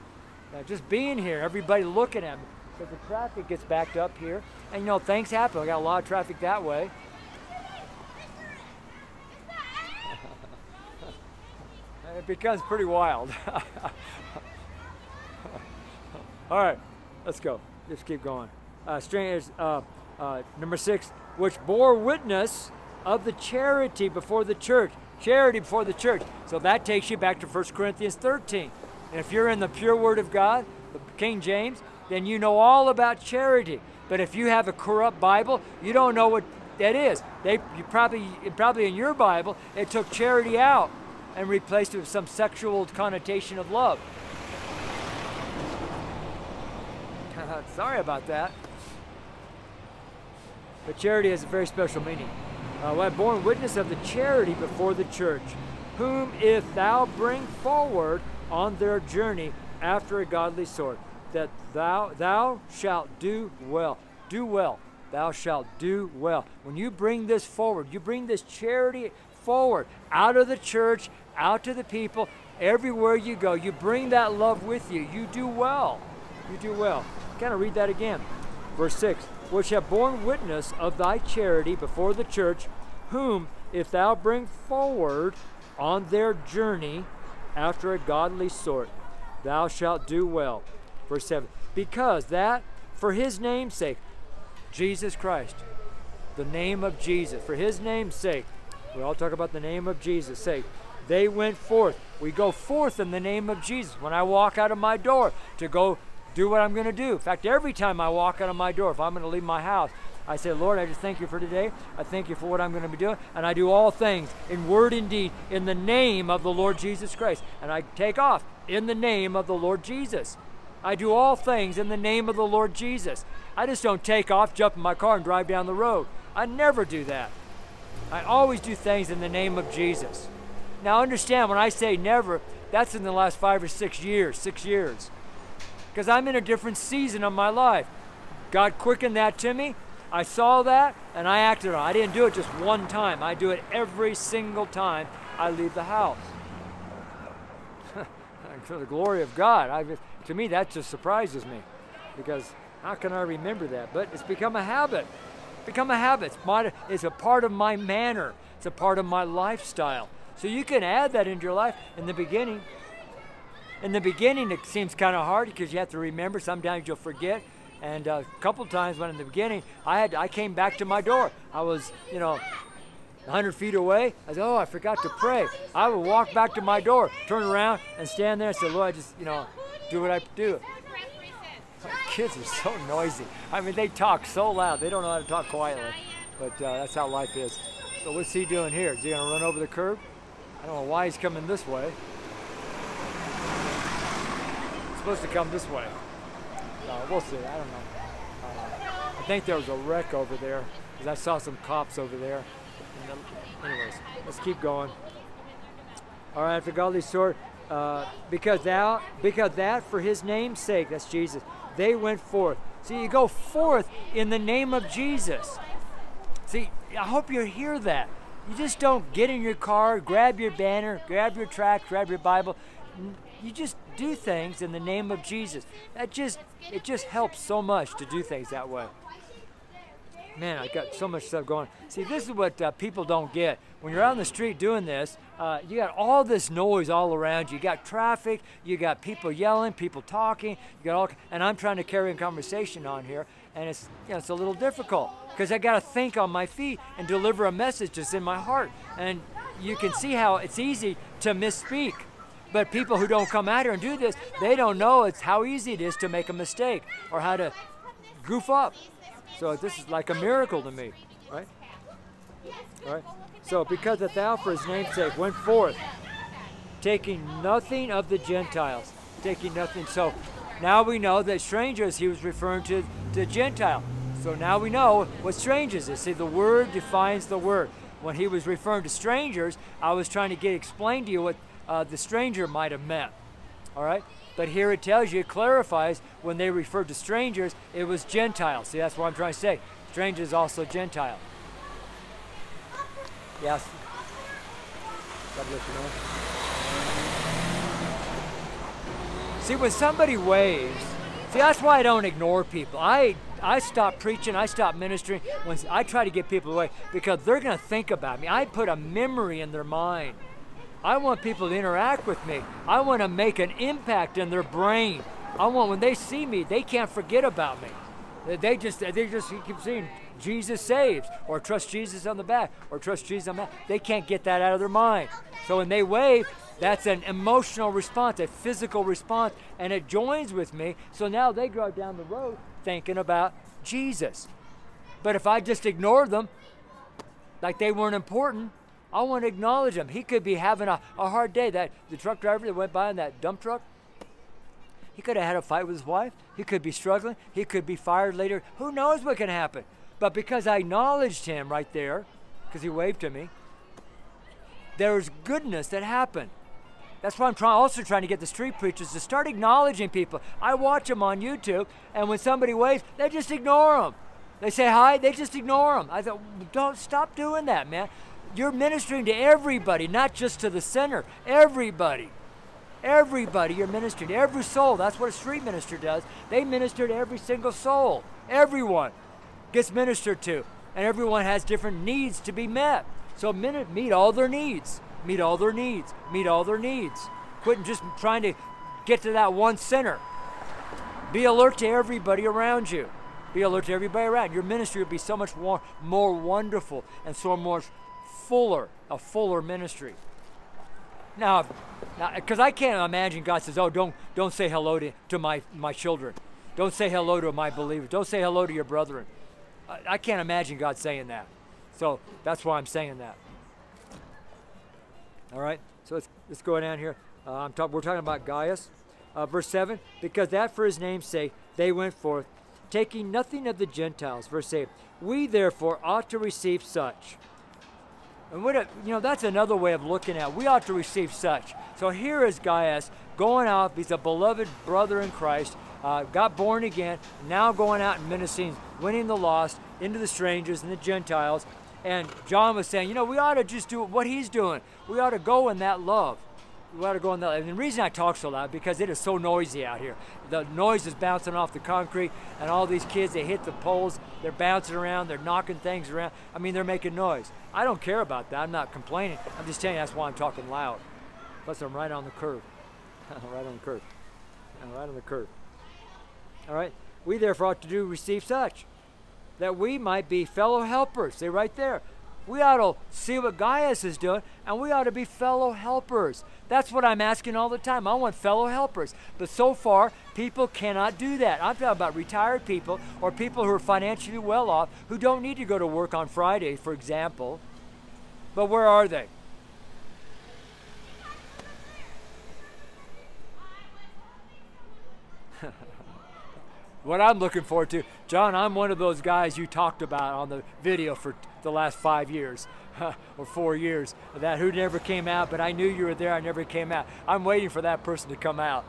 Now, just being here, everybody looking at me, because the traffic gets backed up here, and you know things happen. I got a lot of traffic that way. it becomes pretty wild. All right, let's go. Let's keep going. Uh, strangers, uh, uh, number six, which bore witness of the charity before the church. Charity before the church. So that takes you back to 1 Corinthians 13. And if you're in the pure Word of God, the King James, then you know all about charity. But if you have a corrupt Bible, you don't know what that is. They you probably probably in your Bible it took charity out and replaced it with some sexual connotation of love. Sorry about that. But charity has a very special meaning. Uh, well, born witness of the charity before the church, whom if thou bring forward on their journey after a godly sort, that thou thou shalt do well. Do well. Thou shalt do well. When you bring this forward, you bring this charity forward out of the church, out to the people, everywhere you go. You bring that love with you. You do well. You do well. Kind of read that again. Verse 6 Which have borne witness of thy charity before the church, whom, if thou bring forward on their journey after a godly sort, thou shalt do well. Verse 7 Because that for his name's sake, Jesus Christ, the name of Jesus, for his name's sake, we all talk about the name of Jesus' sake. They went forth. We go forth in the name of Jesus. When I walk out of my door to go do what I'm going to do. In fact, every time I walk out of my door, if I'm going to leave my house, I say, Lord, I just thank you for today. I thank you for what I'm going to be doing. And I do all things in word and deed in the name of the Lord Jesus Christ. And I take off in the name of the Lord Jesus. I do all things in the name of the Lord Jesus. I just don't take off, jump in my car, and drive down the road. I never do that. I always do things in the name of Jesus. Now, understand when I say never, that's in the last five or six years, six years. Because I'm in a different season of my life. God quickened that to me. I saw that and I acted on it. I didn't do it just one time, I do it every single time I leave the house. For the glory of God. I, to me, that just surprises me because how can I remember that? But it's become a habit. Become a habit. It's, my, it's a part of my manner. It's a part of my lifestyle. So you can add that into your life in the beginning. In the beginning, it seems kind of hard because you have to remember. Sometimes you'll forget. And uh, a couple times when in the beginning, I had I came back to my door. I was, you know, 100 feet away. I said, oh, I forgot to pray. I would walk back to my door, turn around, and stand there and say, Lord, I just, you know, do what I do. My Kids are so noisy. I mean, they talk so loud. They don't know how to talk quietly. But uh, that's how life is. So what's he doing here? Is he going to run over the curb? I don't know why he's coming this way. Supposed to come this way. Uh, we'll see. I don't know. Uh, I think there was a wreck over there because I saw some cops over there. The, anyways, let's keep going. All right, for godly sort, uh, because thou, because that for His name's sake, that's Jesus. They went forth. See, you go forth in the name of Jesus. See, I hope you hear that. You just don't get in your car, grab your banner, grab your tract, grab your Bible. You just do things in the name of Jesus. That just it just helps so much to do things that way. Man, I got so much stuff going. See, this is what uh, people don't get. When you're out on the street doing this, uh, you got all this noise all around you. You got traffic, you got people yelling, people talking. You got all, and I'm trying to carry a conversation on here, and it's you know, it's a little difficult because I got to think on my feet and deliver a message that's in my heart. And you can see how it's easy to misspeak. But people who don't come at her and do this, they don't know it's how easy it is to make a mistake or how to goof up. So this is like a miracle to me, right? Right? So because the thou for his name's sake went forth, taking nothing of the Gentiles, taking nothing. So now we know that strangers he was referring to the Gentile. So now we know what strangers is. See, the word defines the word. When he was referring to strangers, I was trying to get explained to you what uh, the stranger might have meant. All right? But here it tells you, it clarifies when they referred to strangers, it was Gentiles. See, that's what I'm trying to say. Stranger is also Gentile. Yes. See, when somebody waves, see, that's why I don't ignore people. I I stop preaching, I stop ministering when I try to get people away because they're going to think about me. I put a memory in their mind. I want people to interact with me. I want to make an impact in their brain. I want when they see me, they can't forget about me. They just they just keep seeing Jesus saves or trust Jesus on the back or trust Jesus on the back. They can't get that out of their mind. So when they wave, That's an emotional response, a physical response, and it joins with me. So now they go down the road thinking about Jesus. But if I just ignore them, like they weren't important, I want to acknowledge him. He could be having a, a hard day. That the truck driver that went by in that dump truck, he could have had a fight with his wife. He could be struggling. He could be fired later. Who knows what can happen? But because I acknowledged him right there, because he waved to me, there's goodness that happened. That's why I'm trying, also trying to get the street preachers to start acknowledging people. I watch them on YouTube, and when somebody waves, they just ignore them. They say hi, they just ignore them. I thought, don't stop doing that, man. You're ministering to everybody, not just to the sinner. Everybody. Everybody you're ministering to. Every soul. That's what a street minister does. They minister to every single soul. Everyone gets ministered to. And everyone has different needs to be met. So meet all their needs meet all their needs, meet all their needs. Quit just trying to get to that one center. Be alert to everybody around you. Be alert to everybody around. Your ministry will be so much more, more wonderful and so much fuller, a fuller ministry. Now, because I can't imagine God says, "Oh, don't don't say hello to, to my my children, don't say hello to my believers, don't say hello to your brethren." I, I can't imagine God saying that. So that's why I'm saying that. All right, so let's, let's go down here. Uh, I'm talk, we're talking about Gaius. Uh, verse 7 Because that for his name's sake they went forth, taking nothing of the Gentiles. Verse 8 We therefore ought to receive such. And what a, you know, that's another way of looking at it. We ought to receive such. So here is Gaius going out. He's a beloved brother in Christ, uh, got born again, now going out and ministering, winning the lost, into the strangers and the Gentiles, and John was saying, you know, we ought to just do what he's doing. We ought to go in that love. Ought to go in that. And the reason I talk so loud because it is so noisy out here. The noise is bouncing off the concrete, and all these kids they hit the poles. They're bouncing around. They're knocking things around. I mean, they're making noise. I don't care about that. I'm not complaining. I'm just telling you that's why I'm talking loud. Plus, I'm right on the curve. right on the curve. right on the curve. All right. We therefore ought to do receive such that we might be fellow helpers. See right there. We ought to see what Gaius is doing, and we ought to be fellow helpers. That's what I'm asking all the time. I want fellow helpers. But so far, people cannot do that. I'm talking about retired people or people who are financially well off who don't need to go to work on Friday, for example. But where are they? what I'm looking forward to. John, I'm one of those guys you talked about on the video for the last five years or four years that who never came out, but I knew you were there. I never came out. I'm waiting for that person to come out,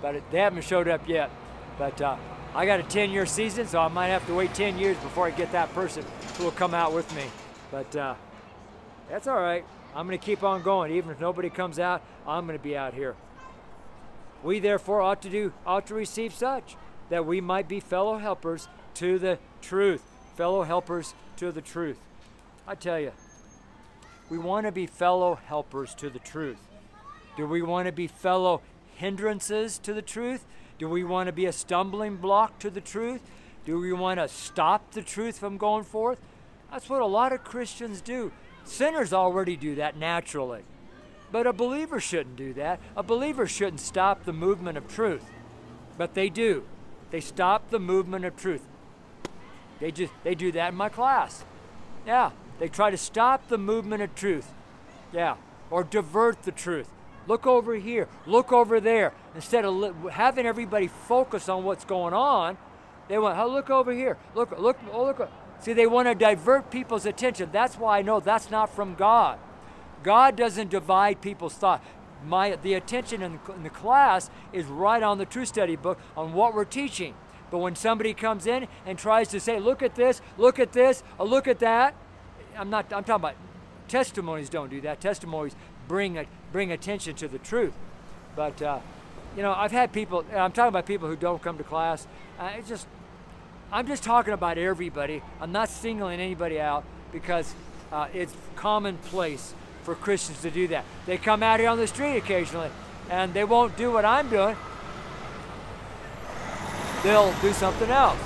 but they haven't showed up yet. But uh, I got a 10 year season, so I might have to wait 10 years before I get that person who will come out with me. But uh, that's all right. I'm going to keep on going. Even if nobody comes out, I'm going to be out here. We therefore ought to do ought to receive such that we might be fellow helpers to the truth. Fellow helpers to the truth. I tell you, we want to be fellow helpers to the truth. Do we want to be fellow hindrances to the truth? Do we want to be a stumbling block to the truth? Do we want to stop the truth from going forth? That's what a lot of Christians do. Sinners already do that naturally. But a believer shouldn't do that. A believer shouldn't stop the movement of truth. But they do. They stop the movement of truth. They just they do that in my class. Yeah, they try to stop the movement of truth. Yeah, or divert the truth. Look over here, look over there. Instead of li- having everybody focus on what's going on, they want, oh, look over here. Look, look, oh, look. See, they want to divert people's attention. That's why I know that's not from God. God doesn't divide people's thought my the attention in the, in the class is right on the Truth Study book on what we're teaching. But when somebody comes in and tries to say, "Look at this, look at this, or look at that," I'm not. I'm talking about testimonies. Don't do that. Testimonies bring a, bring attention to the truth. But uh, you know, I've had people. I'm talking about people who don't come to class. Uh, it's just, I'm just talking about everybody. I'm not singling anybody out because uh, it's commonplace for Christians to do that. They come out here on the street occasionally and they won't do what I'm doing. They'll do something else.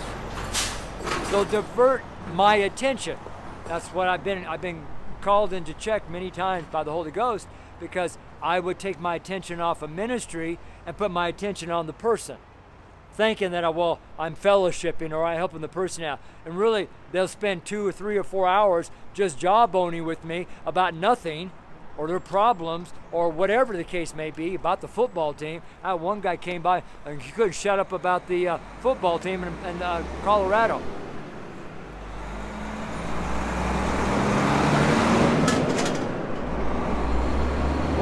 They'll divert my attention. That's what I've been I've been called into check many times by the Holy Ghost because I would take my attention off of ministry and put my attention on the person thinking that, uh, well, I'm fellowshipping or I'm helping the person out. And really, they'll spend two or three or four hours just jawboning with me about nothing or their problems or whatever the case may be about the football team. Uh, one guy came by and he couldn't shut up about the uh, football team in, in uh, Colorado.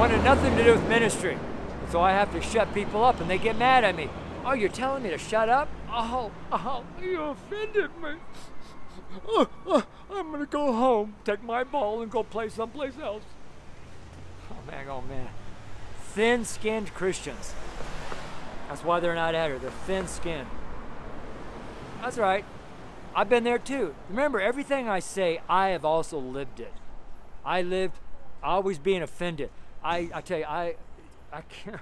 Wanted nothing to do with ministry. So I have to shut people up and they get mad at me. Oh, you're telling me to shut up? Oh, oh, you offended me. Oh, oh, I'm gonna go home, take my ball, and go play someplace else. Oh man, oh man. Thin skinned Christians. That's why they're not at her. They're thin skinned. That's right. I've been there too. Remember, everything I say, I have also lived it. I lived always being offended. I, I tell you, I, I can't.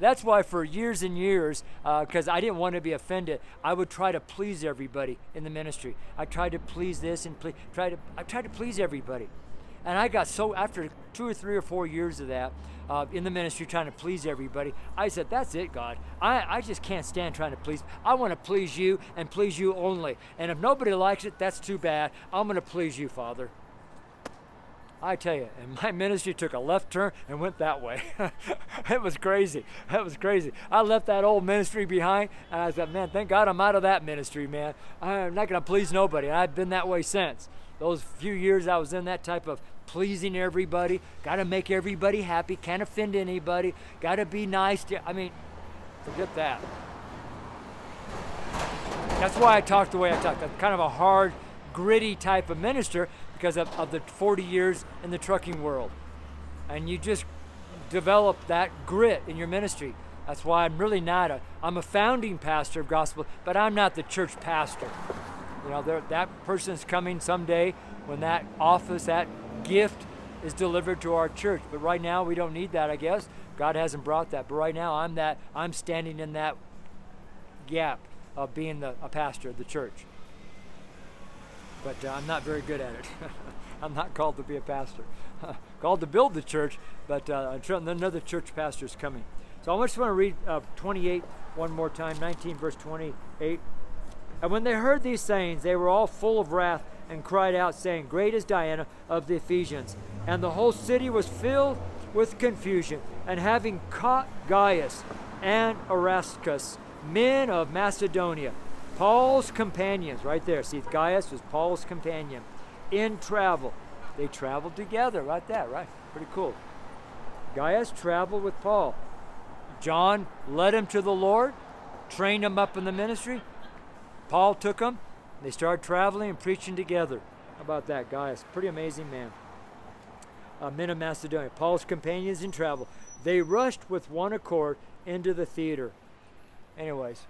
That's why for years and years, because uh, I didn't want to be offended, I would try to please everybody in the ministry. I tried to please this and please, try to, I tried to please everybody. And I got so, after two or three or four years of that, uh, in the ministry trying to please everybody, I said, That's it, God. I, I just can't stand trying to please. I want to please you and please you only. And if nobody likes it, that's too bad. I'm going to please you, Father. I tell you, and my ministry took a left turn and went that way. it was crazy. That was crazy. I left that old ministry behind, and I said, man, thank God I'm out of that ministry, man. I'm not going to please nobody. I've been that way since. Those few years I was in that type of pleasing everybody, got to make everybody happy, can't offend anybody, got to be nice to, I mean, forget that. That's why I talk the way I talk. I'm kind of a hard, gritty type of minister because of, of the 40 years in the trucking world. And you just develop that grit in your ministry. That's why I'm really not a, I'm a founding pastor of gospel, but I'm not the church pastor. You know, that person's coming someday when that office, that gift is delivered to our church. But right now, we don't need that, I guess. God hasn't brought that. But right now, I'm that, I'm standing in that gap of being the, a pastor of the church but uh, I'm not very good at it. I'm not called to be a pastor. called to build the church, but uh, another church pastor is coming. So I just want to read uh, 28 one more time, 19 verse 28. And when they heard these sayings, they were all full of wrath and cried out, saying, Great is Diana of the Ephesians. And the whole city was filled with confusion. And having caught Gaius and Aristarchus, men of Macedonia, Paul's companions, right there. See, Gaius was Paul's companion in travel. They traveled together, right there, right? Pretty cool. Gaius traveled with Paul. John led him to the Lord, trained him up in the ministry. Paul took him. They started traveling and preaching together. How about that, Gaius? Pretty amazing man. Uh, men of Macedonia, Paul's companions in travel. They rushed with one accord into the theater. Anyways,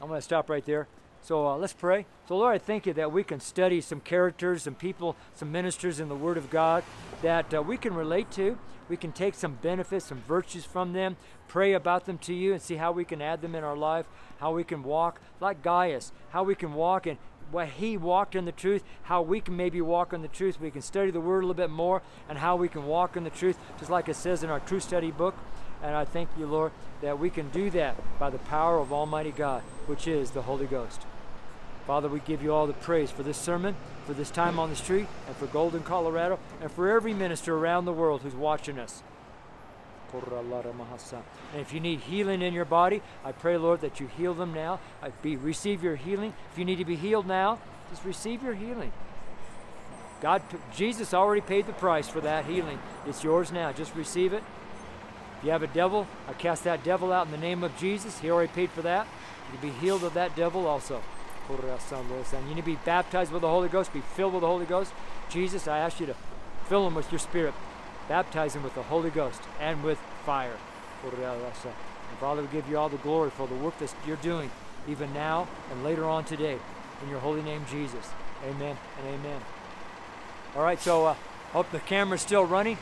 I'm going to stop right there. So uh, let's pray. So, Lord, I thank you that we can study some characters, some people, some ministers in the Word of God that uh, we can relate to. We can take some benefits, some virtues from them, pray about them to you, and see how we can add them in our life, how we can walk like Gaius, how we can walk and what he walked in the truth, how we can maybe walk in the truth. We can study the Word a little bit more, and how we can walk in the truth, just like it says in our Truth Study book. And I thank you, Lord, that we can do that by the power of Almighty God, which is the Holy Ghost. Father, we give you all the praise for this sermon, for this time on the street, and for Golden, Colorado, and for every minister around the world who's watching us. And if you need healing in your body, I pray, Lord, that you heal them now. I be, receive your healing. If you need to be healed now, just receive your healing. God, Jesus already paid the price for that healing. It's yours now. Just receive it. If you have a devil, I cast that devil out in the name of Jesus. He already paid for that. You'll be healed of that devil also. And you need to be baptized with the Holy Ghost, be filled with the Holy Ghost. Jesus, I ask you to fill them with your spirit. Baptize them with the Holy Ghost and with fire. And Father, we give you all the glory for the work that you're doing, even now and later on today. In your holy name, Jesus. Amen and amen. All right, so uh, hope the camera's still running.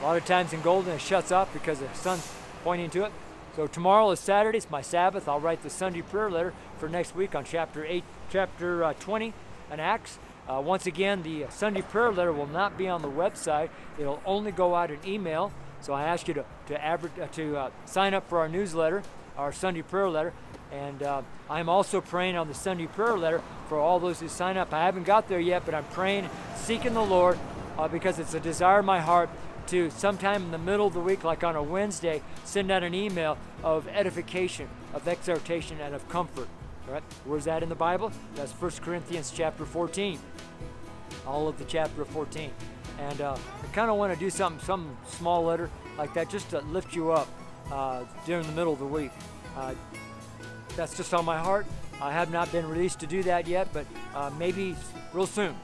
A lot of times in Golden it shuts off because the sun's pointing to it. So tomorrow is Saturday. It's my Sabbath. I'll write the Sunday prayer letter for next week on chapter eight, chapter uh, 20 in Acts. Uh, once again, the Sunday prayer letter will not be on the website. It'll only go out in email. So I ask you to to, adver- uh, to uh, sign up for our newsletter, our Sunday prayer letter, and uh, I'm also praying on the Sunday prayer letter for all those who sign up. I haven't got there yet, but I'm praying, seeking the Lord, uh, because it's a desire of my heart to sometime in the middle of the week, like on a Wednesday, send out an email of edification, of exhortation, and of comfort. Right? Where's that in the Bible? That's 1 Corinthians chapter 14. All of the chapter 14. And uh, I kind of want to do something, some small letter like that, just to lift you up uh, during the middle of the week. Uh, that's just on my heart. I have not been released to do that yet, but uh, maybe real soon.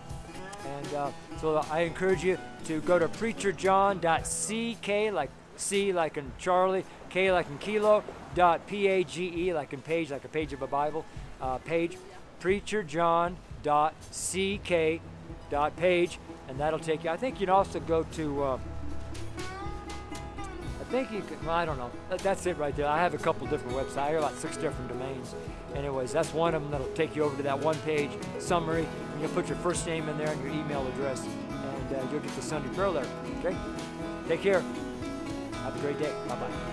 And uh, so I encourage you to go to preacherjohn.ck, like C like in Charlie, K like in Kilo, dot P-A-G-E, like in page, like a page of a Bible, uh, page, preacherjohn.ck, dot page, and that'll take you. I think you can also go to, uh, think you can, well, I don't know. That's it right there. I have a couple different websites. I have about six different domains. Anyways, that's one of them that'll take you over to that one page summary, and you'll put your first name in there and your email address, and uh, you'll get the Sunday prayer letter. Okay? Take care. Have a great day. Bye bye.